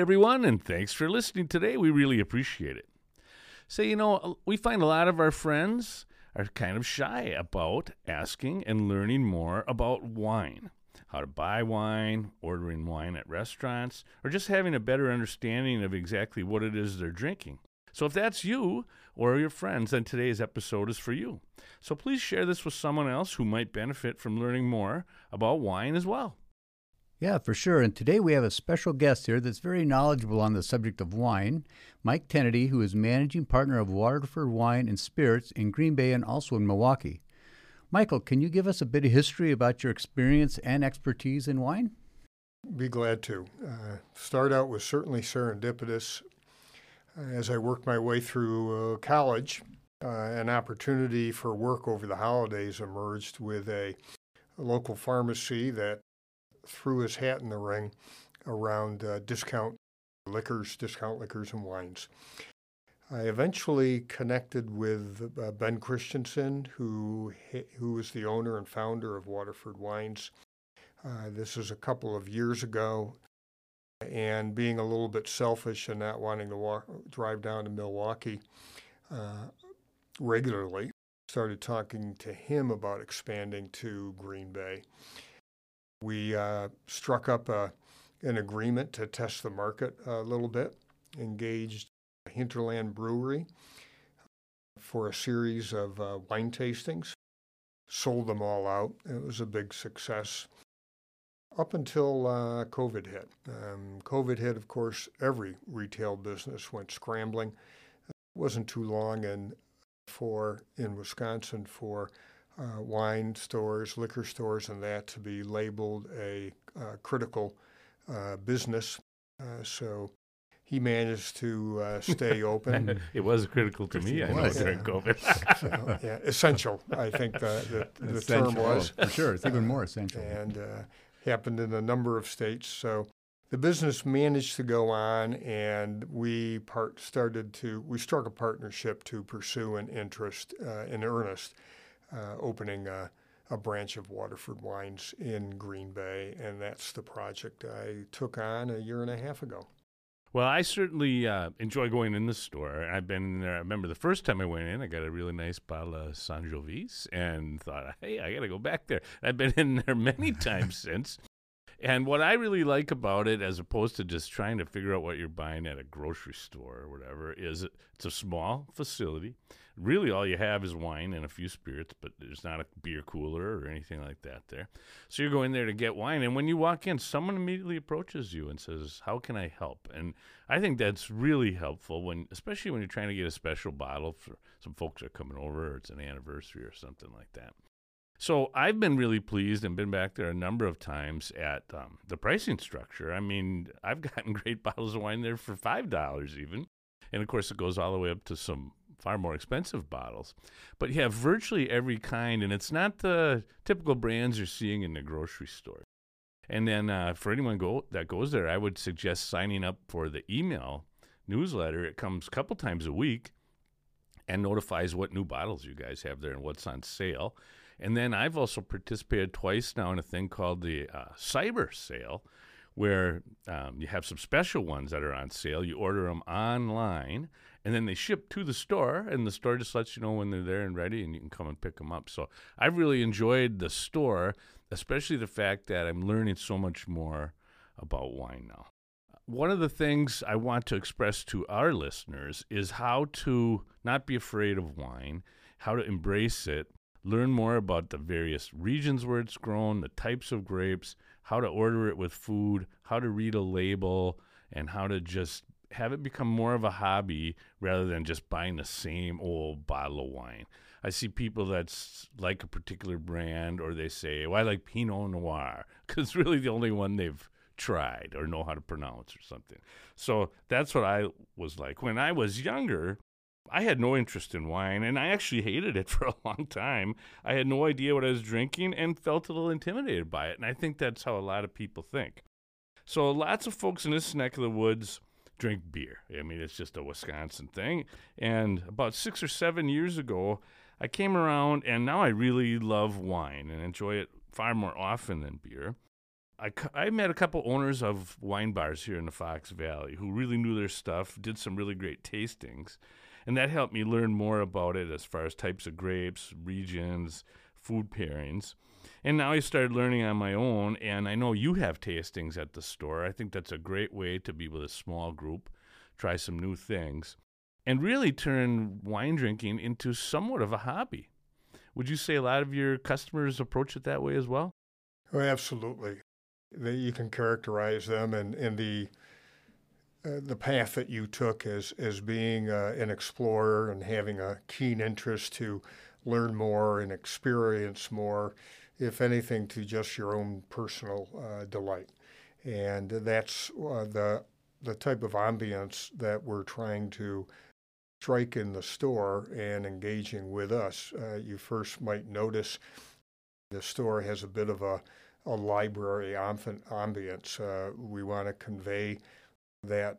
Everyone, and thanks for listening today. We really appreciate it. So, you know, we find a lot of our friends are kind of shy about asking and learning more about wine how to buy wine, ordering wine at restaurants, or just having a better understanding of exactly what it is they're drinking. So if that's you or your friends, then today's episode is for you. So please share this with someone else who might benefit from learning more about wine as well. Yeah, for sure. And today we have a special guest here that's very knowledgeable on the subject of wine, Mike Tennity, who is managing partner of Waterford Wine and Spirits in Green Bay and also in Milwaukee. Michael, can you give us a bit of history about your experience and expertise in wine? Be glad to. Uh, start out was certainly serendipitous. As I worked my way through uh, college, uh, an opportunity for work over the holidays emerged with a, a local pharmacy that threw his hat in the ring around uh, discount liquors, discount liquors, and wines. I eventually connected with uh, Ben Christensen, who who is the owner and founder of Waterford Wines. Uh, this is a couple of years ago, and being a little bit selfish and not wanting to walk, drive down to Milwaukee uh, regularly, started talking to him about expanding to Green Bay. We uh, struck up a, an agreement to test the market a little bit, engaged Hinterland Brewery for a series of uh, wine tastings, sold them all out. It was a big success up until uh, COVID hit. Um, COVID hit, of course, every retail business went scrambling. It wasn't too long and for in Wisconsin for uh, wine stores, liquor stores, and that to be labeled a uh, critical uh, business. Uh, so he managed to uh, stay open. it was critical to me, I know, was, during yeah. COVID. so, yeah, essential, I think the, the, the term was. For sure. It's even more essential. and uh, happened in a number of states. So the business managed to go on, and we part started to we struck a partnership to pursue an interest uh, in earnest, uh, opening a, a branch of Waterford Wines in Green Bay, and that's the project I took on a year and a half ago. Well, I certainly uh, enjoy going in the store. I've been in there. I remember the first time I went in, I got a really nice bottle of Sangiovese and thought, hey, I got to go back there. I've been in there many times since. And what I really like about it, as opposed to just trying to figure out what you're buying at a grocery store or whatever, is it's a small facility. Really, all you have is wine and a few spirits, but there's not a beer cooler or anything like that there. So you're going there to get wine, and when you walk in, someone immediately approaches you and says, "How can I help?" And I think that's really helpful when, especially when you're trying to get a special bottle for some folks are coming over, or it's an anniversary or something like that. So I've been really pleased and been back there a number of times at um, the pricing structure. I mean, I've gotten great bottles of wine there for five dollars even, and of course it goes all the way up to some far more expensive bottles. But you have virtually every kind, and it's not the typical brands you're seeing in the grocery store. And then uh, for anyone go, that goes there, I would suggest signing up for the email newsletter. It comes a couple times a week and notifies what new bottles you guys have there and what's on sale. And then I've also participated twice now in a thing called the uh, cyber sale, where um, you have some special ones that are on sale. You order them online, and then they ship to the store, and the store just lets you know when they're there and ready, and you can come and pick them up. So I've really enjoyed the store, especially the fact that I'm learning so much more about wine now. One of the things I want to express to our listeners is how to not be afraid of wine, how to embrace it, learn more about the various regions where it's grown, the types of grapes, how to order it with food, how to read a label, and how to just have it become more of a hobby rather than just buying the same old bottle of wine. I see people that's like a particular brand, or they say, "Well, I like Pinot Noir," because it's really the only one they've tried or know how to pronounce or something. So that's what I was like when I was younger. I had no interest in wine, and I actually hated it for a long time. I had no idea what I was drinking and felt a little intimidated by it. And I think that's how a lot of people think. So lots of folks in this neck of the woods drink beer. I mean, it's just a Wisconsin thing. And about six or seven years ago, I came around and now I really love wine and enjoy it far more often than beer. I, I met a couple owners of wine bars here in the Fox Valley who really knew their stuff, did some really great tastings, and that helped me learn more about it as far as types of grapes, regions, food pairings. And now I started learning on my own, and I know you have tastings at the store. I think that's a great way to be with a small group, try some new things and really turn wine drinking into somewhat of a hobby. Would you say a lot of your customers approach it that way as well? Oh, absolutely. You can characterize them and in the the path that you took as as being uh, an explorer and having a keen interest to learn more and experience more, if anything, to just your own personal uh, delight. And that's uh, the the type of ambience that we're trying to strike in the store and engaging with us. Uh, you first might notice the store has a bit of a, a library ambience. Uh, we want to convey that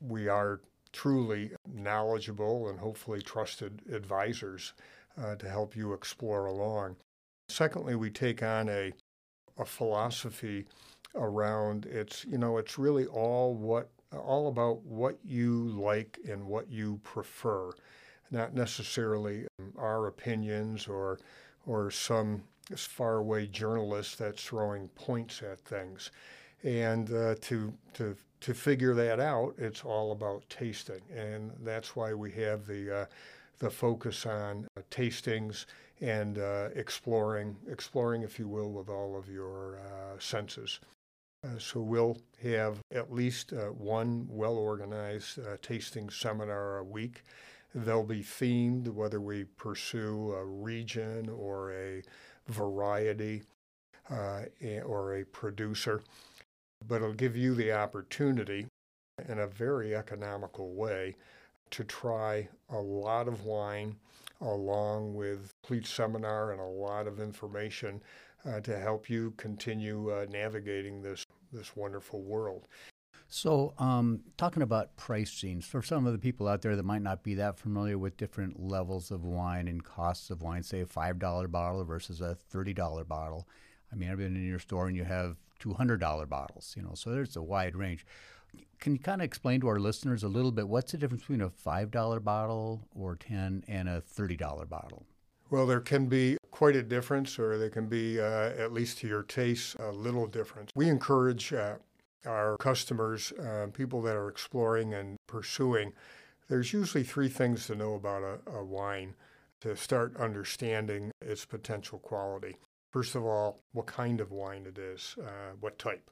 we are truly knowledgeable and hopefully trusted advisors uh, to help you explore along. Secondly, we take on a, a philosophy around it's, you know, it's really all what all about what you like and what you prefer, not necessarily um, our opinions or or some faraway journalist that's throwing points at things. And uh, to to to figure that out, it's all about tasting, and that's why we have the uh, the focus on uh, tastings and uh, exploring, exploring, if you will, with all of your uh, senses. Uh, so we'll have at least one well organized uh, tasting seminar a week. They'll be themed, whether we pursue a region or a variety or a producer. But it'll give you the opportunity in a very economical way to try a lot of wine along with complete seminar and a lot of information uh, to help you continue uh, navigating this this wonderful world. So, um, talking about pricing, for some of the people out there that might not be that familiar with different levels of wine and costs of wine, say a five dollar bottle versus a thirty dollar bottle. I mean, I've been in your store and you have two hundred dollar bottles. You know, so there's a wide range. Can you kind of explain to our listeners a little bit what's the difference between a five dollar bottle or ten and a thirty dollar bottle? Well, there can be quite a difference, or there can be, uh, at least to your taste, a little difference. We encourage uh, our customers, uh, people that are exploring and pursuing, there's usually three things to know about a, a wine to start understanding its potential quality. First of all, what kind of wine it is, uh, what type.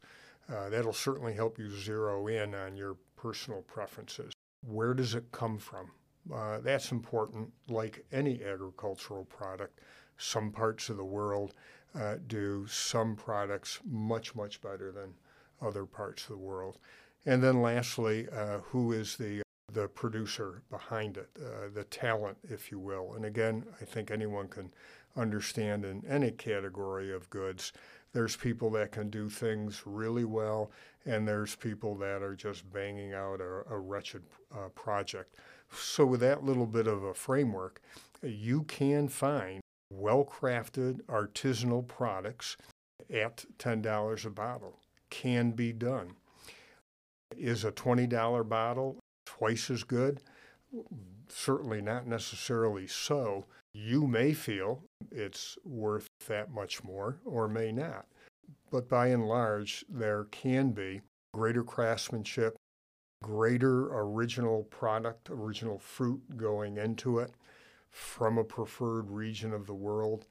Uh, that'll certainly help you zero in on your personal preferences. Where does it come from? Uh, that's important, like any agricultural product. Some parts of the world uh, do some products much, much better than other parts of the world. And then lastly, uh, who is the the producer behind it, uh, the talent, if you will. And again, I think anyone can understand in any category of goods, there's people that can do things really well, and there's people that are just banging out a, a wretched uh, project. So, with that little bit of a framework, you can find well crafted artisanal products at $10 a bottle. Can be done. Is a $20 bottle twice as good? Certainly not necessarily so. You may feel it's worth that much more or may not. But by and large, there can be greater craftsmanship, greater original product, original fruit going into it from a preferred region of the world.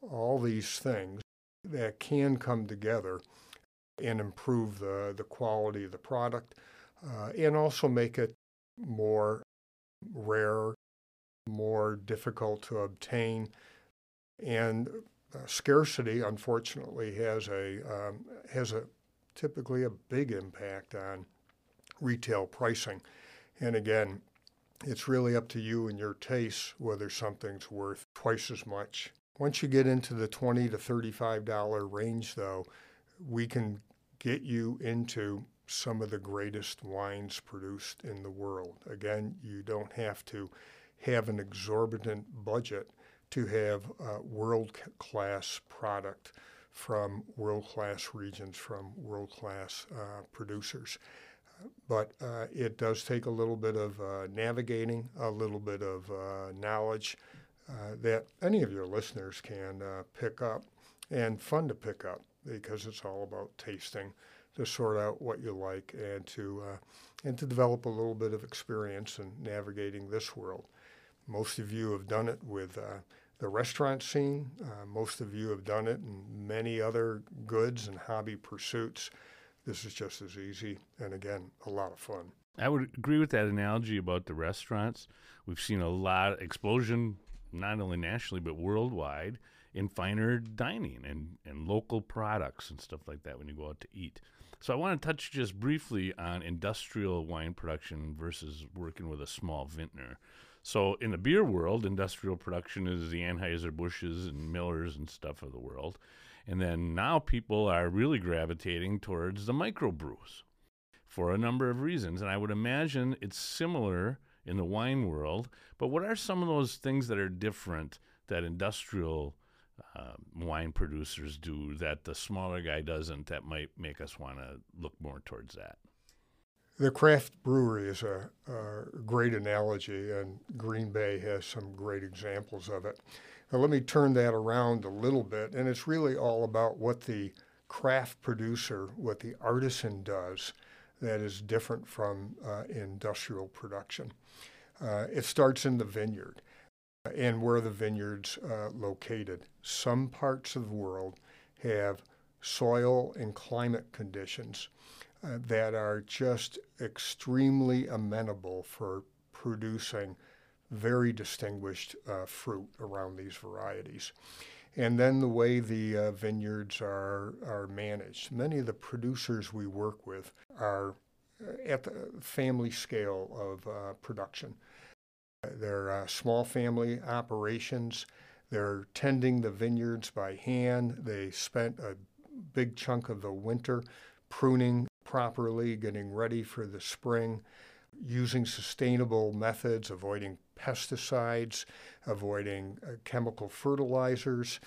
All these things that can come together and improve the, the quality of the product uh, and also make it more rare, more difficult to obtain. And uh, scarcity, unfortunately, has a um, has a typically a big impact on retail pricing. And again, it's really up to you and your tastes whether something's worth twice as much. Once you get into the 20 to 35 dollar range though, we can get you into some of the greatest wines produced in the world. Again, you don't have to have an exorbitant budget to have world class product from world class regions, from world class uh, producers. But uh, it does take a little bit of uh, navigating, a little bit of uh, knowledge uh, that any of your listeners can uh, pick up and fun to pick up because it's all about tasting to sort out what you like and to and to develop a little bit of experience in navigating this world. Most of you have done it with the restaurant scene. Uh, most of you have done it in many other goods and hobby pursuits. This is just as easy and, again, a lot of fun. I would agree with that analogy about the restaurants. We've seen a lot of explosion, not only nationally, but worldwide, in finer dining and, and local products and stuff like that when you go out to eat. So I want to touch just briefly on industrial wine production versus working with a small vintner. So in the beer world, industrial production is the Anheuser-Busch's and Millers and stuff of the world. And then now people are really gravitating towards the microbrews for a number of reasons. And I would imagine it's similar in the wine world. But what are some of those things that are different that industrial uh, wine producers do that the smaller guy doesn't that might make us want to look more towards that? The craft brewery is a, a, great analogy, and Green Bay has some great examples of it. Now, let me turn that around a little bit, and it's really all about what the craft producer, what the artisan does that is different from uh, industrial production. Uh, it starts in the vineyard and where the vineyard's uh, located. Some parts of the world have soil and climate conditions uh, that are just extremely amenable for producing very distinguished uh, fruit around these varieties. And then the way the uh, vineyards are, are managed. Many of the producers we work with are uh, at the family scale of uh, production. They're small family operations. They're tending the vineyards by hand. They spent a big chunk of the winter pruning properly, getting ready for the spring, using sustainable methods, avoiding pesticides, avoiding uh, chemical fertilizers,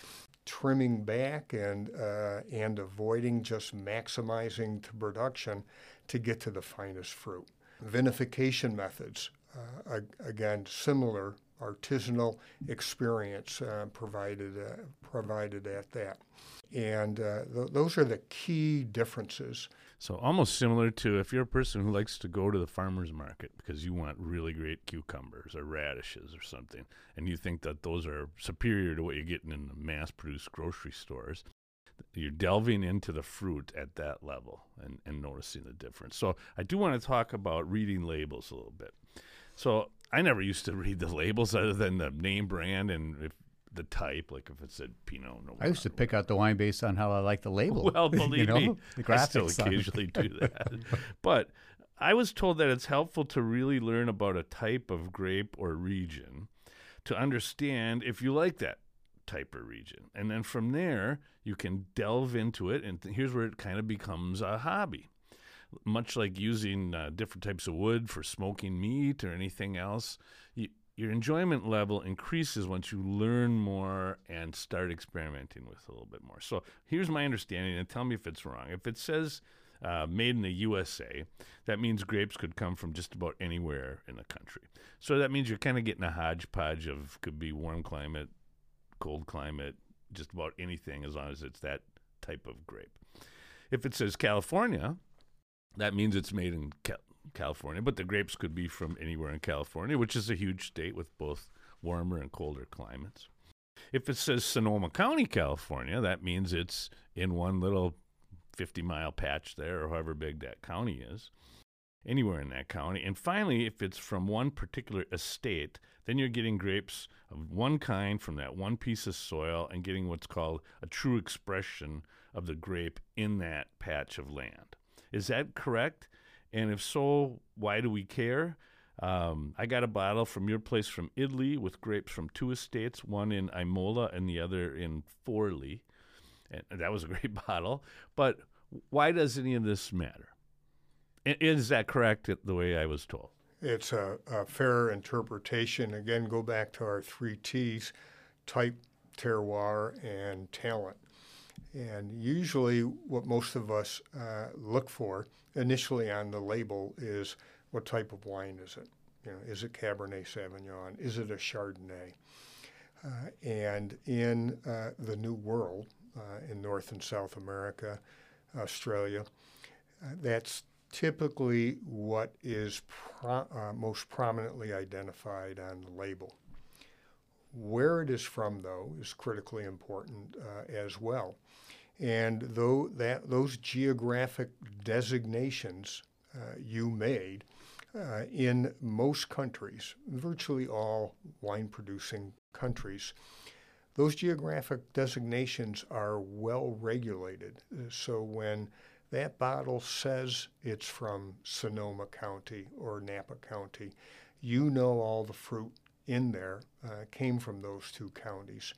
trimming back and uh, and avoiding just maximizing the production to get to the finest fruit. Vinification methods, uh, again, similar artisanal experience uh, provided uh, provided at that, and uh, th- those are the key differences. So almost similar to if you're a person who likes to go to the farmers market because you want really great cucumbers or radishes or something, and you think that those are superior to what you're getting in the mass-produced grocery stores. You're delving into the fruit at that level and, and noticing the difference. So I do want to talk about reading labels a little bit. So I never used to read the labels other than the name brand and if the type, like if it said Pinot Noir. I used to pick out the wine based on how I like the label. Well, believe you know? me, the I still graphics on it. occasionally do that. but I was told that it's helpful to really learn about a type of grape or region to understand if you like that type or region. And then from there, you can delve into it. And th- here's where it kind of becomes a hobby. Much like using uh, different types of wood for smoking meat or anything else, you, your enjoyment level increases once you learn more and start experimenting with a little bit more. So here's my understanding, and tell me if it's wrong. If it says uh, made in the USA, that means grapes could come from just about anywhere in the country. So that means you're kind of getting a hodgepodge of could be warm climate, cold climate, just about anything as long as it's that type of grape. If it says California, that means it's made in Cal- California, but the grapes could be from anywhere in California, which is a huge state with both warmer and colder climates. If it says Sonoma County, California, that means it's in one little 50 mile patch there, or however big that county is. anywhere in that county. And finally, if it's from one particular estate, then you're getting grapes of one kind from that one piece of soil and getting what's called a true expression of the grape in that patch of land. Is that correct? And if so, why do we care? Um, I got a bottle from your place from Italy with grapes from two estates, one in Imola and the other in Forli. And that was a great bottle. But why does any of this matter? Is that correct, the way I was told? It's a, a fair interpretation. Again, go back to our three T's type, terroir, and talent. And usually, what most of us uh, look for initially on the label is what type of wine is it? You know, is it Cabernet Sauvignon? Is it a Chardonnay? Uh, and in uh, the New World, uh, in North and South America, Australia, uh, that's typically what is pro- uh, most prominently identified on the label. Where it is from, though, is critically important as well. And though that those geographic designations uh, you made uh, in most countries, virtually all wine producing countries, those geographic designations are well regulated. So when that bottle says it's from Sonoma County or Napa County. You know all the fruit in there uh, came from those two counties.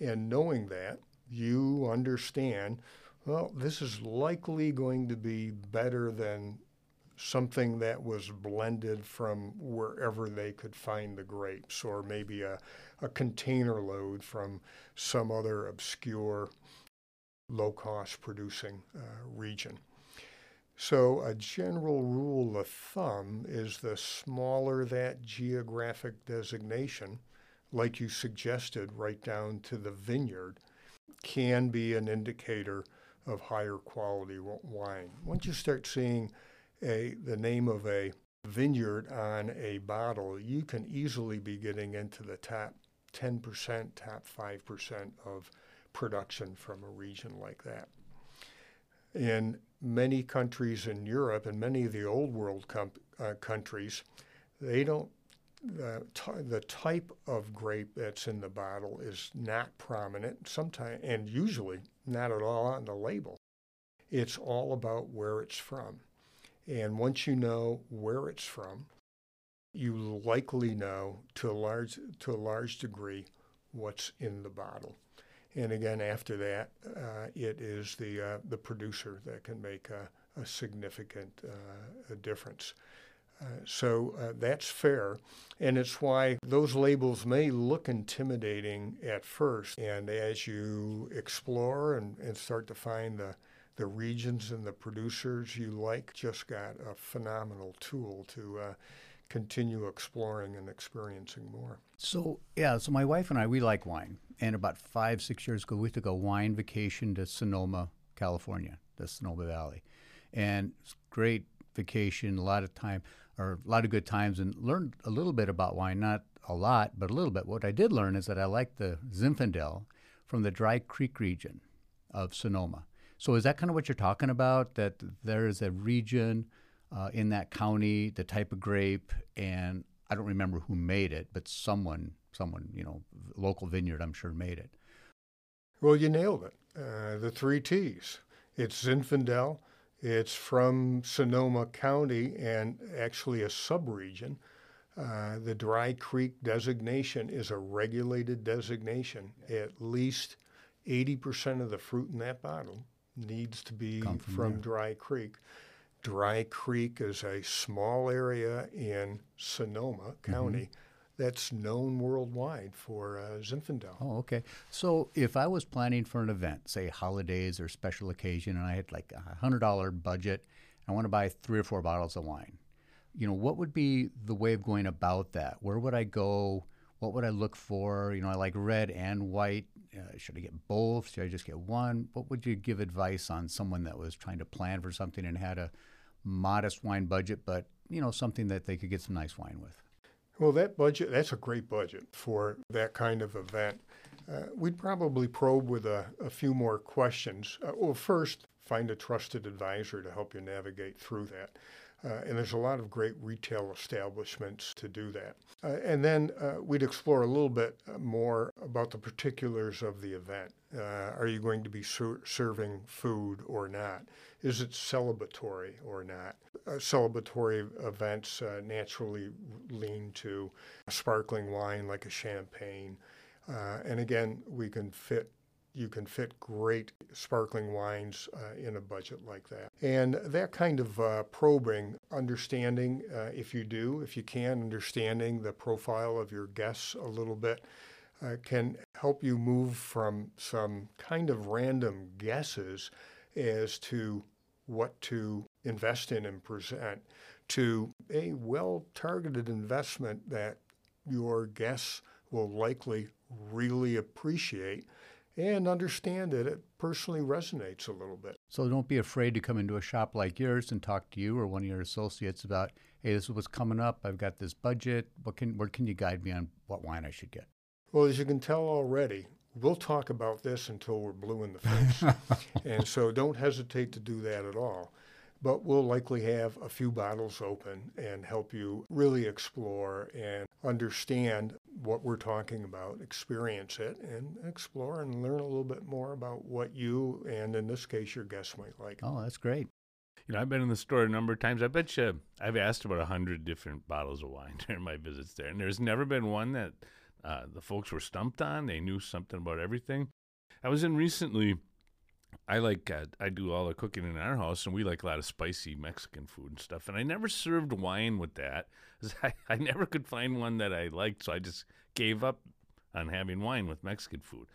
And knowing that, you understand, well, this is likely going to be better than something that was blended from wherever they could find the grapes, or maybe a, a container load from some other obscure low cost producing uh, region. So, a general rule of thumb is the smaller that geographic designation, like you suggested, right down to the vineyard, can be an indicator of higher quality wine. Once you start seeing a, the name of a vineyard on a bottle, you can easily be getting into the top 10%, top 5% of production from a region like that. In many countries in Europe and many of the old world com- uh, countries, they don't. The, the type of grape that's in the bottle is not prominent, sometimes and usually not at all on the label. It's all about where it's from. And once you know where it's from, you likely know to a large to a large degree what's in the bottle. And again, after that, uh, it is the uh, the producer that can make a, a significant uh, a difference. Uh, so uh, that's fair, and it's why those labels may look intimidating at first. And as you explore and, and start to find the the regions and the producers you like, just got a phenomenal tool to uh, continue exploring and experiencing more. So, yeah, so my wife and I, we like wine. And about five, six years ago, we took a wine vacation to Sonoma, California, the Sonoma Valley. And great vacation, a lot of time, or a lot of good times, and learned a little bit about wine. Not a lot, but a little bit. What I did learn is that I like the Zinfandel from the Dry Creek region of Sonoma. So, is that kind of what you're talking about? That there is a region uh, in that county, the type of grape, and I don't remember who made it, but someone, someone, you know, local vineyard, I'm sure, made it. Well, you nailed it. Uh, the three T's. It's Zinfandel. It's from Sonoma County and actually a subregion. Uh, the Dry Creek designation is a regulated designation. At least 80% of the fruit in that bottle needs to be from, from Dry Creek. Dry Creek is a small area in Sonoma County mm-hmm. That's known worldwide for uh, Zinfandel. Oh, okay. So if I was planning for an event, say holidays or special occasion, and I had like a hundred dollar budget, I want to buy three or four bottles of wine. You know, what would be the way of going about that? Where would I go? What would I look for? You know, I like red and white. Uh, should I get both? Should I just get one? What would you give advice on someone that was trying to plan for something and had a modest wine budget, but you know something that they could get some nice wine with? Well, that budget, that's a great budget for that kind of event. Uh, we'd probably probe with a, a few more questions. Uh, well, first, find a trusted advisor to help you navigate through that. Uh, and there's a lot of great retail establishments to do that. Uh, and then uh, we'd explore a little bit more about the particulars of the event. Uh, are you going to be ser- serving food or not? Is it celebratory or not? Uh, celebratory events uh, naturally lean to sparkling wine like a champagne. and again, we can fit you can fit great sparkling wines uh, in a budget like that. And that kind of uh, probing, understanding, uh, if you do, if you can, understanding the profile of your guests a little bit. Uh, can help you move from some kind of random guesses as to what to invest in and present to a well targeted investment that your guests will likely really appreciate and understand that it personally resonates a little bit. So don't be afraid to come into a shop like yours and talk to you or one of your associates about, hey, this is what's coming up. I've got this budget. What can where can you guide me on what wine I should get? Well, as you can tell already, we'll talk about this until we're blue in the face. and so don't hesitate to do that at all. But we'll likely have a few bottles open and help you really explore and understand what we're talking about, experience it, and explore and learn a little bit more about what you and, in this case, your guests might like. Oh, that's great. You know, I've been in the store a number of times. I bet you I've asked about a hundred different bottles of wine during my visits there, and there's never been one that uh, the folks were stumped on. They knew something about everything. I was in recently. I like uh, I do all the cooking in our house, and we like a lot of spicy Mexican food and stuff. And I never served wine with that. I, I never could find one that I liked, so I just gave up on having wine with Mexican food.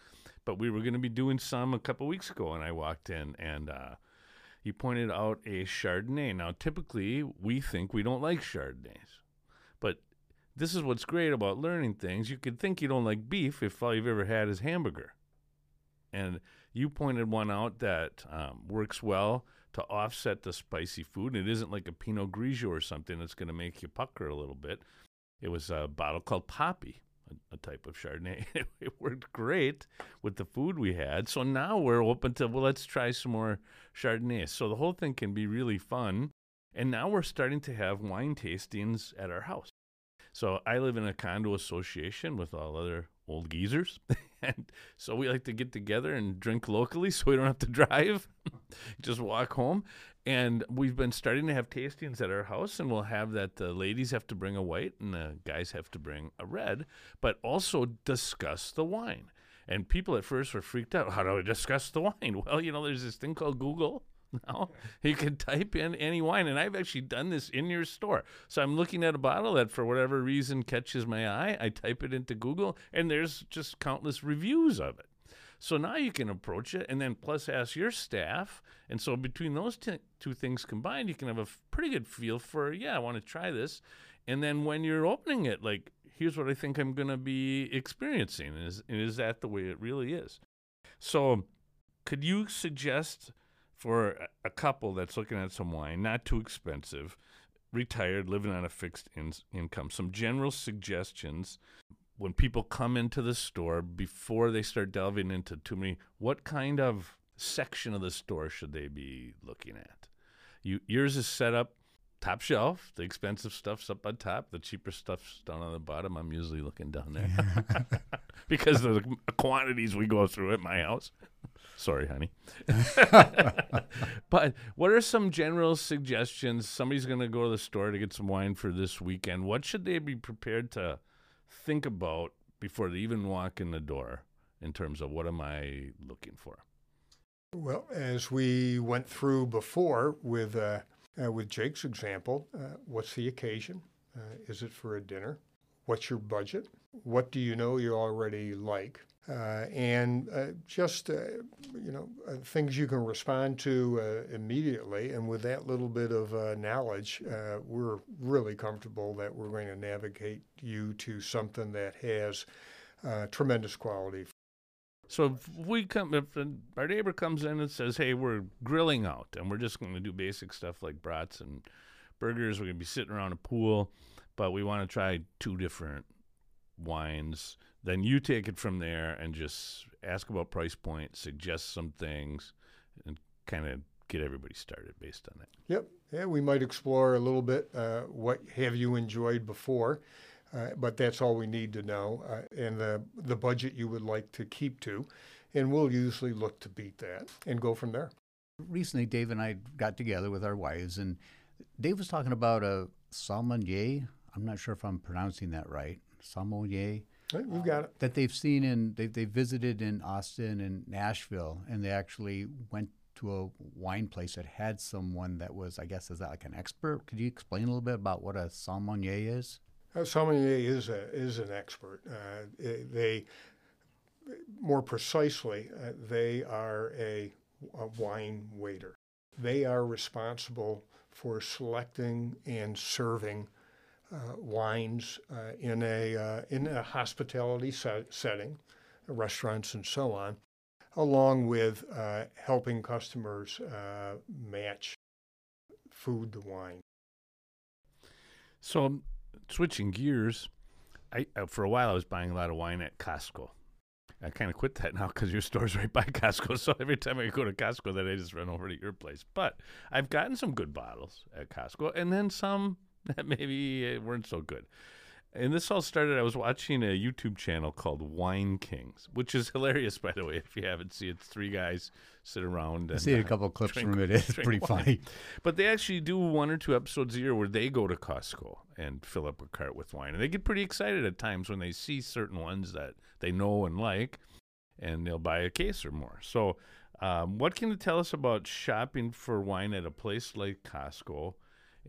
But we were going to be doing some a couple weeks ago, and I walked in, and uh, he pointed out a Chardonnay. Now, typically, we think we don't like Chardonnays, but this is what's great about learning things. You could think you don't like beef if all you've ever had is hamburger. And you pointed one out that um, works well to offset the spicy food. And It isn't like a Pinot Grigio or something that's going to make you pucker a little bit. It was a bottle called Poppy, a, a type of Chardonnay. It, worked great with the food we had. So now we're open to, well, let's try some more Chardonnay. So the whole thing can be really fun. And now we're starting to have wine tastings at our house. So I live in a condo association with all other old geezers. and so we like to get together and drink locally so we don't have to drive. Just walk home. And we've been starting to have tastings at our house, and we'll have that the ladies have to bring a white and the guys have to bring a red, but also discuss the wine. And people at first were freaked out. How do I discuss the wine? Well, you know, there's this thing called Google now. You can type in any wine, and I've actually done this in your store. So I'm looking at a bottle that, for whatever reason, catches my eye. I type it into Google, and there's just countless reviews of it. So now you can approach it, and then plus ask your staff. And so between those t- two things combined, you can have a f- pretty good feel for, yeah, I want to try this. And then when you're opening it, like, here's what I think I'm going to be experiencing. Is, is that the way it really is? So could you suggest for a couple that's looking at some wine, not too expensive, retired, living on a fixed in- income, some general suggestions when people come into the store before they start delving into too many, what kind of section of the store should they be looking at? You, yours is set up top shelf. The expensive stuff's up on top. The cheaper stuff's down on the bottom. I'm usually looking down there because of the quantities we go through at my house. Sorry, honey. but what are some general suggestions? Somebody's going to go to the store to get some wine for this weekend. What should they be prepared to think about before they even walk in the door in terms of what am I looking for? Well, as we went through before with uh, uh, with Jake's example, uh, what's the occasion? Uh, is it for a dinner? What's your budget? What do you know you already like? Uh, and uh, just uh, you know uh, things you can respond to uh, immediately. And with that little bit of uh, knowledge, we're really comfortable that we're going to navigate you to something that has tremendous quality. So if we come, if our neighbor comes in and says, "Hey, we're grilling out, and we're just going to do basic stuff like brats and burgers. We're going to be sitting around a pool, but we want to try two different wines." Then you take it from there and just ask about price point, suggest some things, and kind of get everybody started based on that. Yep. yeah, we might explore a little bit uh, what have you enjoyed before, uh, but that's all we need to know, uh, and the the budget you would like to keep to, and we'll usually look to beat that and go from there. Recently, Dave and I got together with our wives, and Dave was talking about a salmonier. I'm not sure if I'm pronouncing that right. Salmonier. Right, We've got it. that they've seen in they they visited in Austin and Nashville, and they actually went to a wine place that had someone that was, I guess, is that like an expert? Could you explain a little bit about what a sommelier is? Uh, sommelier is a, is an expert. Uh, they, more precisely, uh, they are a, a wine waiter. They are responsible for selecting and serving uh, wines uh, in a uh, in a hospitality set, setting, restaurants and so on, along with uh, helping customers uh, match food to wine. So, switching gears, I uh, for a while I was buying a lot of wine at Costco. I kind of quit that now because your store's right by Costco. So every time I go to Costco, then I just run over to your place. But I've gotten some good bottles at Costco, and then some that maybe weren't so good. And this all started. I was watching a YouTube channel called Wine Kings, which is hilarious, by the way. If you haven't seen it, it's three guys sit around. I And, see a uh, couple clips drink- from it. It's pretty wine. funny. But they actually do one or two episodes a year where they go to Costco and fill up a cart with wine. And they get pretty excited at times when they see certain ones that they know and like, and they'll buy a case or more. So, um, what can you tell us about shopping for wine at a place like Costco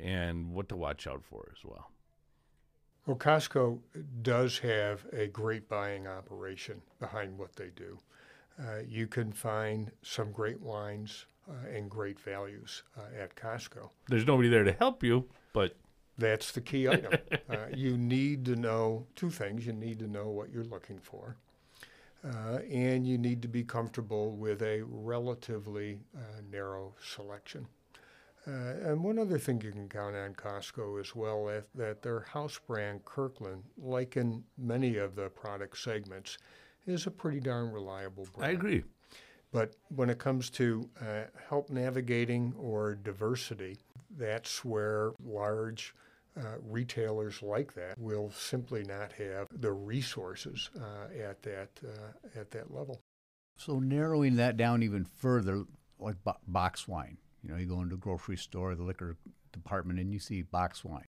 and what to watch out for as well? Well, Costco does have a great buying operation behind what they do. Uh, you can find some great wines uh, and great values uh, at Costco. There's nobody there to help you, but That's the key item. uh, you need to know two things. You need to know what you're looking for, uh, and you need to be comfortable with a relatively uh, narrow selection. Uh, and one other thing you can count on Costco as well that, that their house brand Kirkland, like in many of the product segments, is a pretty darn reliable brand. I agree. But when it comes to uh, help navigating or diversity, that's where large uh, retailers like that will simply not have the resources uh, at that uh, at that level. So narrowing that down even further, like bo- box wine. You know, you go into a grocery store, the liquor department, and you see box wine.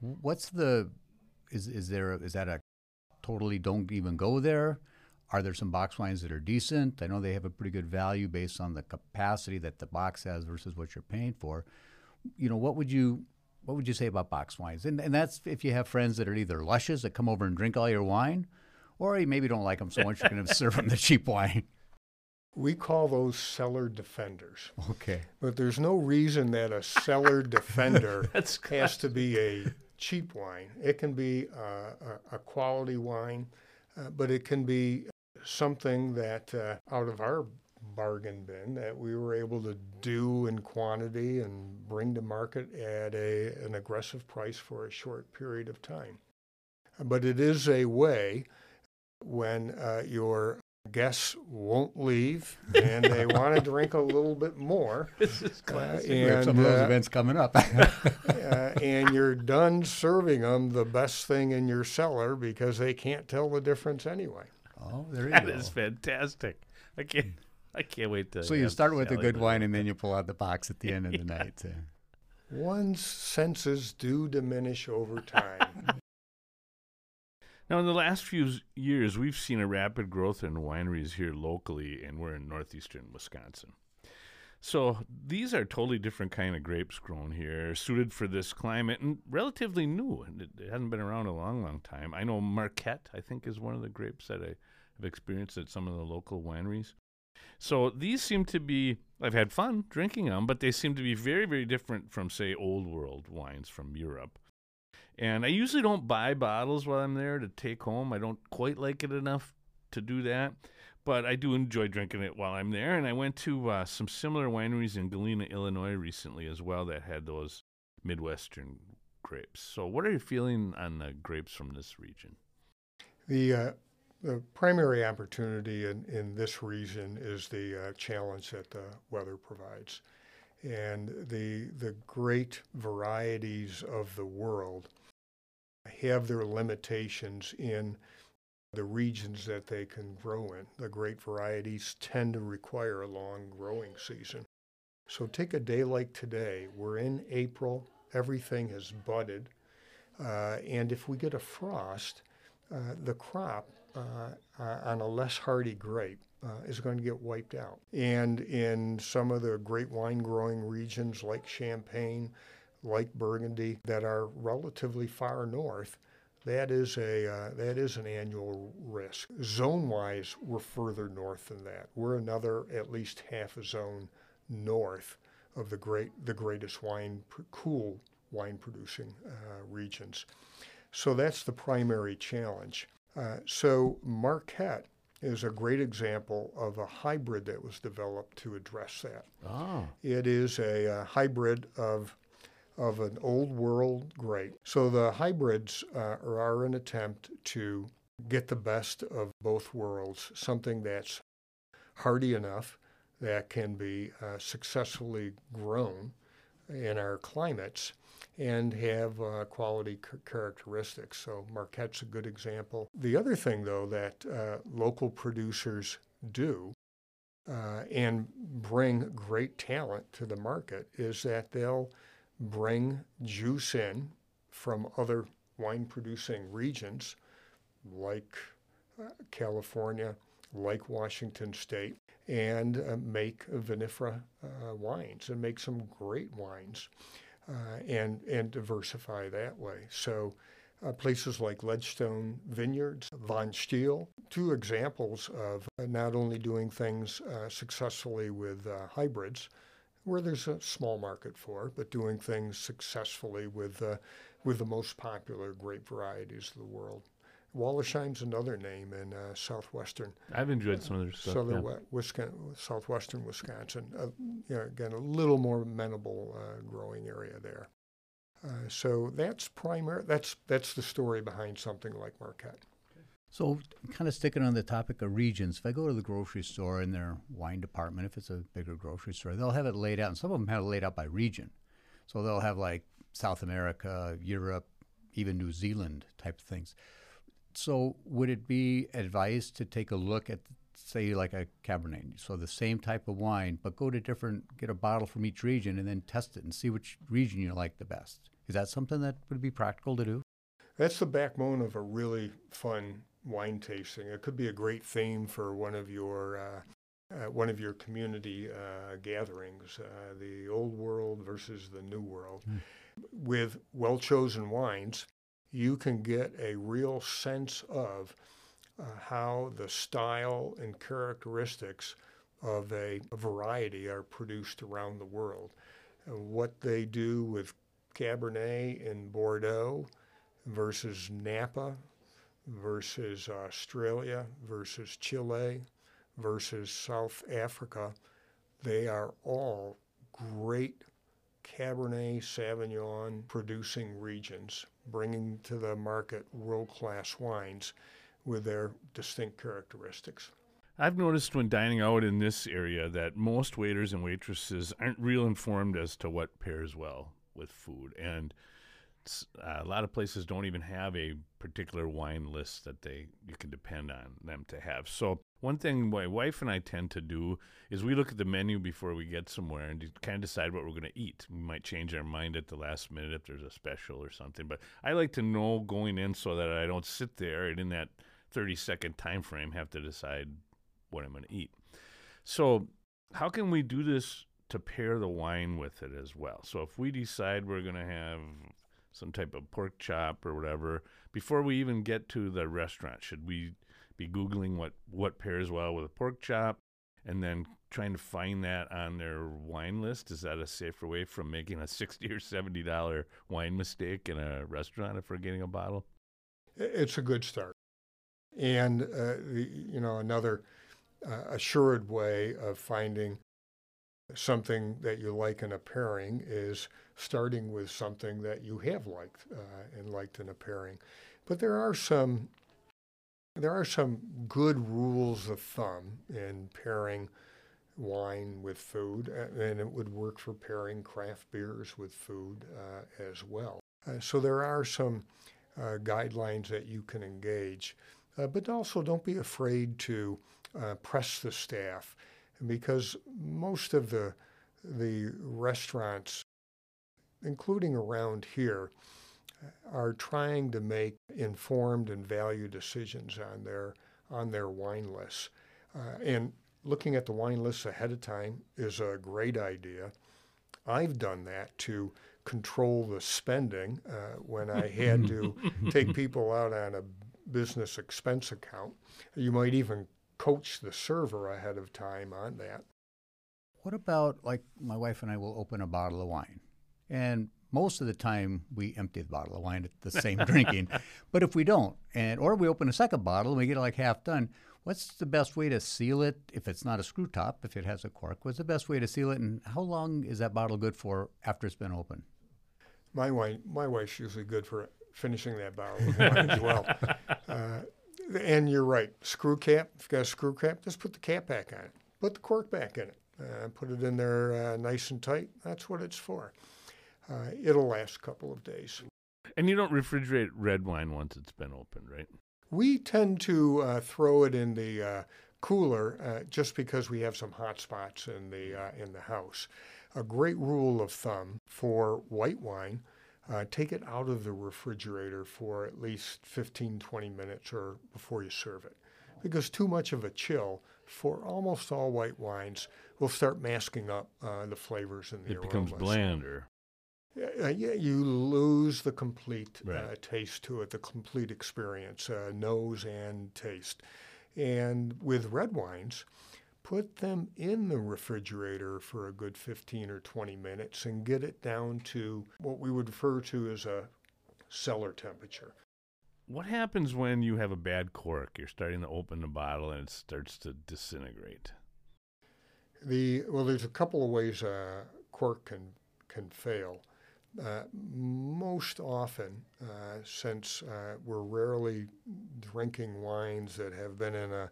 Hmm. What's the is is there is that a totally don't even go there? Are there some box wines that are decent? I know they have a pretty good value based on the capacity that the box has versus what you're paying for. You know, what would you what would you say about box wines? And and that's if you have friends that are either lushes that come over and drink all your wine, or you maybe don't like them so much you're going to serve them the cheap wine. We call those cellar defenders, Okay. but there's no reason that a cellar defender has to be a cheap wine. It can be uh, a, a quality wine, uh, but it can be something that uh, out of our bargain bin that we were able to do in quantity and bring to market at a, an aggressive price for a short period of time. But it is a way when uh, your guests won't leave and they want to drink a little bit more. this is uh, classic. We have some of those uh, events coming up. uh, and you're done serving them the best thing in your cellar because they can't tell the difference anyway. oh, there you That go. is fantastic. I can't. I can't wait to. So you start with a good wine, and then you pull out the box at the end of the night. uh. One's senses do diminish over time. Now, in the last few years, we've seen a rapid growth in wineries here locally, and we're in northeastern Wisconsin. So these are totally different kind of grapes grown here, suited for this climate, and relatively new. It hasn't been around a long, long time. I know Marquette, I think, is one of the grapes that I have experienced at some of the local wineries. So these seem to be. I've had fun drinking them, but they seem to be very, very different from, say, old world wines from Europe. And I usually don't buy bottles while I'm there to take home. I don't quite like it enough to do that, but I do enjoy drinking it while I'm there. And I went to uh, some similar wineries in Galena, Illinois recently as well that had those Midwestern grapes. So, what are you feeling on the grapes from this region? The, uh, the primary opportunity in, in this region is the uh, challenge that the weather provides. And the, the great varieties of the world have their limitations in the regions that they can grow in. The great varieties tend to require a long growing season. So take a day like today, we're in April, everything has budded, uh, and if we get a frost, uh, the crop uh, on a less hardy grape uh, is going to get wiped out. And in some of the great wine growing regions like Champagne, like Burgundy, that are relatively far north, that is a uh, that is an annual risk. Zone-wise, we're further north than that. We're another at least half a zone north of the great the greatest wine cool wine producing uh, regions. So that's the primary challenge. Uh, so Marquette is a great example of a hybrid that was developed to address that. Oh. It is a, a uh, hybrid of of an old world grape. So the hybrids uh, are an attempt to get the best of both worlds, something that's hardy enough that can be uh, successfully grown in our climates and have uh, quality c- characteristics. So Marquette's a good example. The other thing, though, that uh, local producers do uh, and bring great talent to the market is that they'll bring juice in from other wine producing regions like uh, California, like Washington State, and uh, make vinifera uh, wines and make some great wines uh, and, and diversify that way. So, uh, places like Ledgestone Vineyards, Von Stiehl, two examples of uh, not only doing things successfully with hybrids, where there's a small market for, but doing things successfully with, uh, with the most popular grape varieties of the world. Wollersheim's another name in uh, southwestern. I've enjoyed some of their stuff. Southern yeah. Wisconsin, southwestern Wisconsin. Uh, you know, again, a little more amenable uh, growing area there. Uh, so that's primary. That's that's the story behind something like Marquette. So, kind of sticking on the topic of regions, if I go to the grocery store in their wine department, if it's a bigger grocery store, they'll have it laid out, and some of them have it laid out by region. So they'll have like South America, Europe, even New Zealand type of things. So, would it be advised to take a look at, say, like a Cabernet, so the same type of wine, but go to different, get a bottle from each region and then test it and see which region you like the best? Is that something that would be practical to do? That's the backbone of a really fun wine tasting. It could be a great theme for one of your uh, uh, one of your community uh, gatherings, uh, the old world versus the new world. Mm. With well chosen wines, you can get a real sense of uh, how the style and characteristics of a, a variety are produced around the world. what they do with Cabernet in Bordeaux versus Napa versus Australia versus Chile versus South Africa, they are all great Cabernet Sauvignon producing regions, bringing to the market world class wines with their distinct characteristics. I've noticed when dining out in this area that most waiters and waitresses aren't real informed as to what pairs well with food. And Uh, a lot of places don't even have a particular wine list that they you can depend on them to have. So one thing my wife and I tend to do is we look at the menu before we get somewhere and kind of decide what we're going to eat. We might change our mind at the last minute if there's a special or something, but I like to know going in so that I don't sit there and in that 30 second time frame have to decide what I'm going to eat. So how can we do this to pair the wine with it as well? So if we decide we're going to have some type of pork chop or whatever. Before we even get to the restaurant should we be googling what what pairs well with a pork chop and then trying to find that on their wine list? Is that a safer way from making a 60 or 70 dollar wine mistake in a restaurant if we're getting a bottle? It's a good start. And uh, you know another uh, assured way of finding something that you like in a pairing is starting with something that you have liked uh, and liked in a pairing. But there are some there are some good rules of thumb in pairing wine with food, and it would work for pairing craft beers with food uh, as well. Uh, so there are some uh, guidelines that you can engage, uh, but also don't be afraid to uh, press the staff because most of the the restaurants, including around here, are trying to make informed and value decisions on their on their wine lists. Uh, and looking at the wine lists ahead of time is a great idea. I've done that to control the spending uh, when I had to take people out on a business expense account. You might even coach the server ahead of time on that. What about like my wife and I will open a bottle of wine, and most of the time we empty the bottle of wine at the same drinking. But if we don't, and or we open a second bottle and we get it like half done, what's the best way to seal it if it's not a screw top, if it has a cork? What's the best way to seal it, and how long is that bottle good for after it's been open? My wine, my wife's usually good for finishing that bottle of wine as well. Uh, and you're right, screw cap. If you've got a screw cap, just put the cap back on it. Put the cork back in it. Uh, put it in there uh, nice and tight. That's what it's for. Uh, it'll last a couple of days. And you don't refrigerate red wine once it's been opened, right? We tend to uh, throw it in the uh, cooler uh, just because we have some hot spots in the uh, in the house. A great rule of thumb for white wine: uh, take it out of the refrigerator for at least 15, 20 minutes or before you serve it, because too much of a chill for almost all white wines will start masking up uh, the flavors and the it aromas. becomes blander. Uh, yeah, you lose the complete uh, Right. taste to it, the complete experience, uh, nose and taste. And with red wines, put them in the refrigerator for a good 15 or 20 minutes and get it down to what we would refer to as a cellar temperature. What happens when you have a bad cork? You're starting to open the bottle and it starts to disintegrate. The well, there's a couple of ways a cork can can fail. Uh, most often, uh, since uh, we're rarely drinking wines that have been in a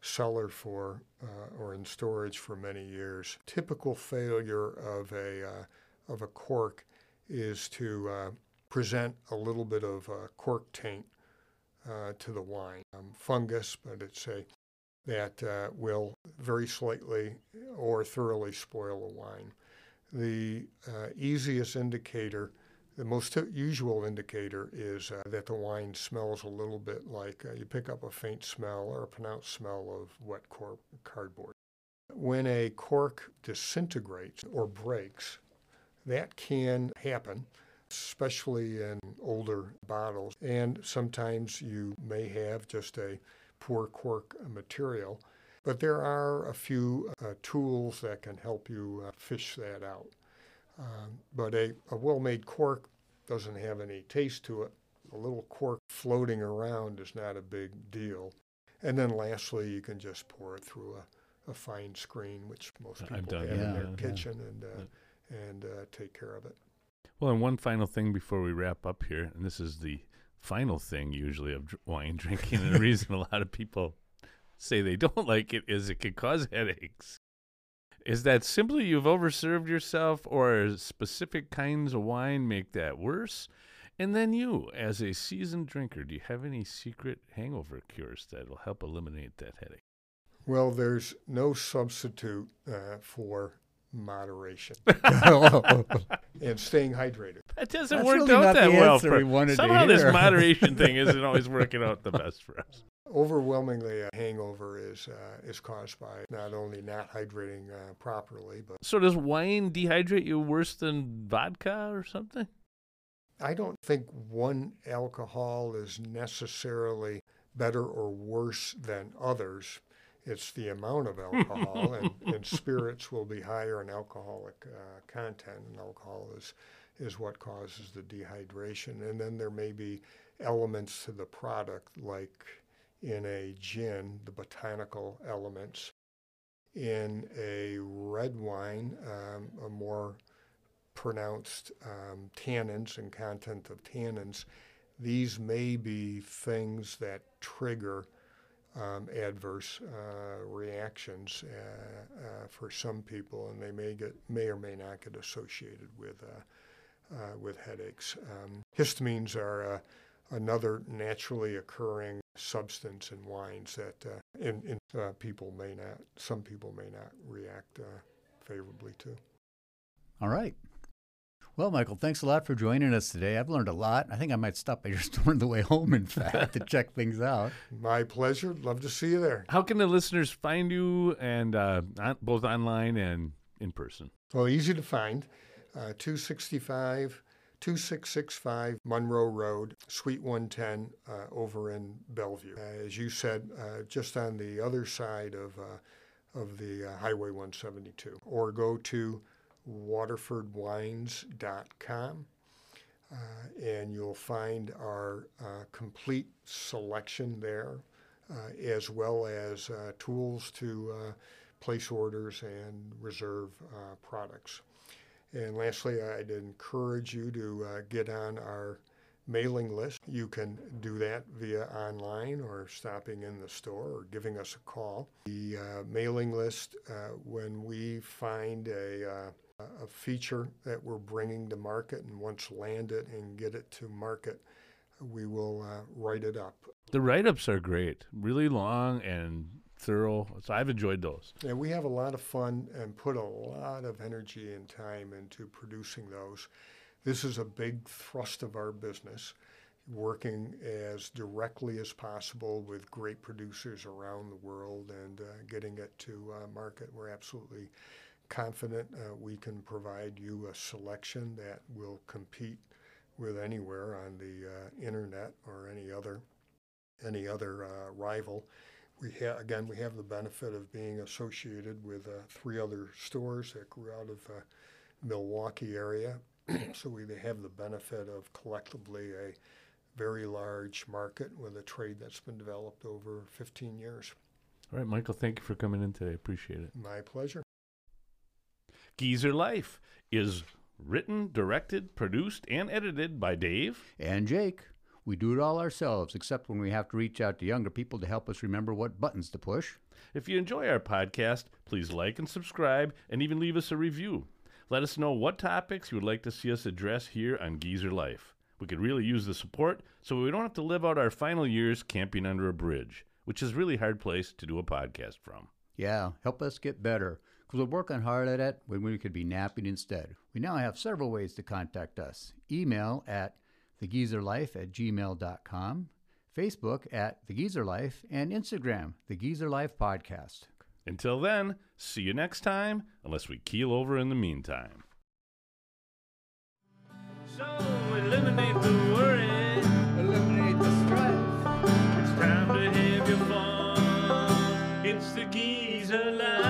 cellar for uh, or in storage for many years, typical failure of a uh, of a cork is to uh, present a little bit of uh, cork taint uh, to the wine, um, fungus, but it's a that uh, will very slightly or thoroughly spoil a wine. The easiest indicator, the most usual indicator, is uh, that the wine smells a little bit like uh, you pick up a faint smell or a pronounced smell of wet cor- cardboard. When a cork disintegrates or breaks, that can happen, especially in older bottles. And sometimes you may have just a poor cork material. But there are a few uh, tools that can help you uh, fish that out. Um, but a, a well made cork doesn't have any taste to it. A little cork floating around is not a big deal. And then lastly, you can just pour it through a, a fine screen, which most people done have that, in their yeah. kitchen, and, uh, and uh, take care of it. Well, and one final thing before we wrap up here, and this is the final thing usually of dr- wine drinking, and the reason a lot of people say they don't like it is it can cause headaches. Is that simply you've overserved yourself, or specific kinds of wine make that worse? And then you, as a seasoned drinker, do you have any secret hangover cures that will help eliminate that headache? Well, there's no substitute uh, for moderation and staying hydrated. That doesn't That's work really out that well. For, we wanted to somehow this moderation thing isn't always working out the best for us. Overwhelmingly, a hangover is uh, is caused by not only not hydrating uh, properly, but So does wine dehydrate you worse than vodka or something? I don't think one alcohol is necessarily better or worse than others. It's the amount of alcohol, and, and spirits will be higher in alcoholic uh, content, and alcohol is, is what causes the dehydration. And then there may be elements to the product, like in a gin, the botanical elements. In a red wine, um, a more pronounced um, tannins and content of tannins, these may be things that trigger um, adverse uh, reactions uh, uh, for some people, and they may get may or may not get associated with uh, uh, with headaches. Um, histamines are uh, another naturally occurring substance in wines that in, in people may not some people may not react favorably to. All right. Well, Michael, thanks a lot for joining us today. I've learned a lot. I think I might stop by your store on the way home, in fact, to check things out. My pleasure. Love to see you there. How can the listeners find you, and uh, both online and in person? Well, easy to find. Uh, 265, 2665 Monroe Road, Suite 110, uh, over in Bellevue. Uh, as you said, uh, just on the other side of uh, of the Highway 172, or go to waterfordwines.com. Uh, and you'll find our uh, complete selection there, uh, as well as uh, tools to uh, place orders and reserve uh, products. And lastly, I'd encourage you to uh, get on our mailing list. You can do that via online or stopping in the store or giving us a call. The uh, mailing list, uh, when we find a a feature that we're bringing to market, and once land it and get it to market, we will uh, write it up. The write ups are great, really long and thorough. So I've enjoyed those. Yeah, we have a lot of fun and put a lot of energy and time into producing those. This is a big thrust of our business, working as directly as possible with great producers around the world and uh, getting it to uh, market. We're absolutely confident uh, we can provide you a selection that will compete with anywhere on the uh, internet or any other any other uh, rival. We ha- again we have the benefit of being associated with uh, three other stores that grew out of uh, Milwaukee area, so we have the benefit of collectively a very large market with a trade that's been developed over 15 years. All right, Michael, thank you for coming in today. Appreciate it. My pleasure. Geezer Life is written, directed, produced, and edited by Dave and Jake. We do it all ourselves, except when we have to reach out to younger people to help us remember what buttons to push. If you enjoy our podcast, please like and subscribe and even leave us a review. Let us know what topics you would like to see us address here on Geezer Life. We could really use the support so we don't have to live out our final years camping under a bridge, which is a really hard place to do a podcast from. Yeah, help us get better because we're working hard at it when we could be napping instead. We now have several ways to contact us. Email at thegeezerlife at gmail.com, Facebook at The Geezer Life, and Instagram, The Geezer Life Podcast. Until then, see you next time, unless we keel over in the meantime. So eliminate the worry, eliminate the strife. It's time to have your fun. It's the geezer life.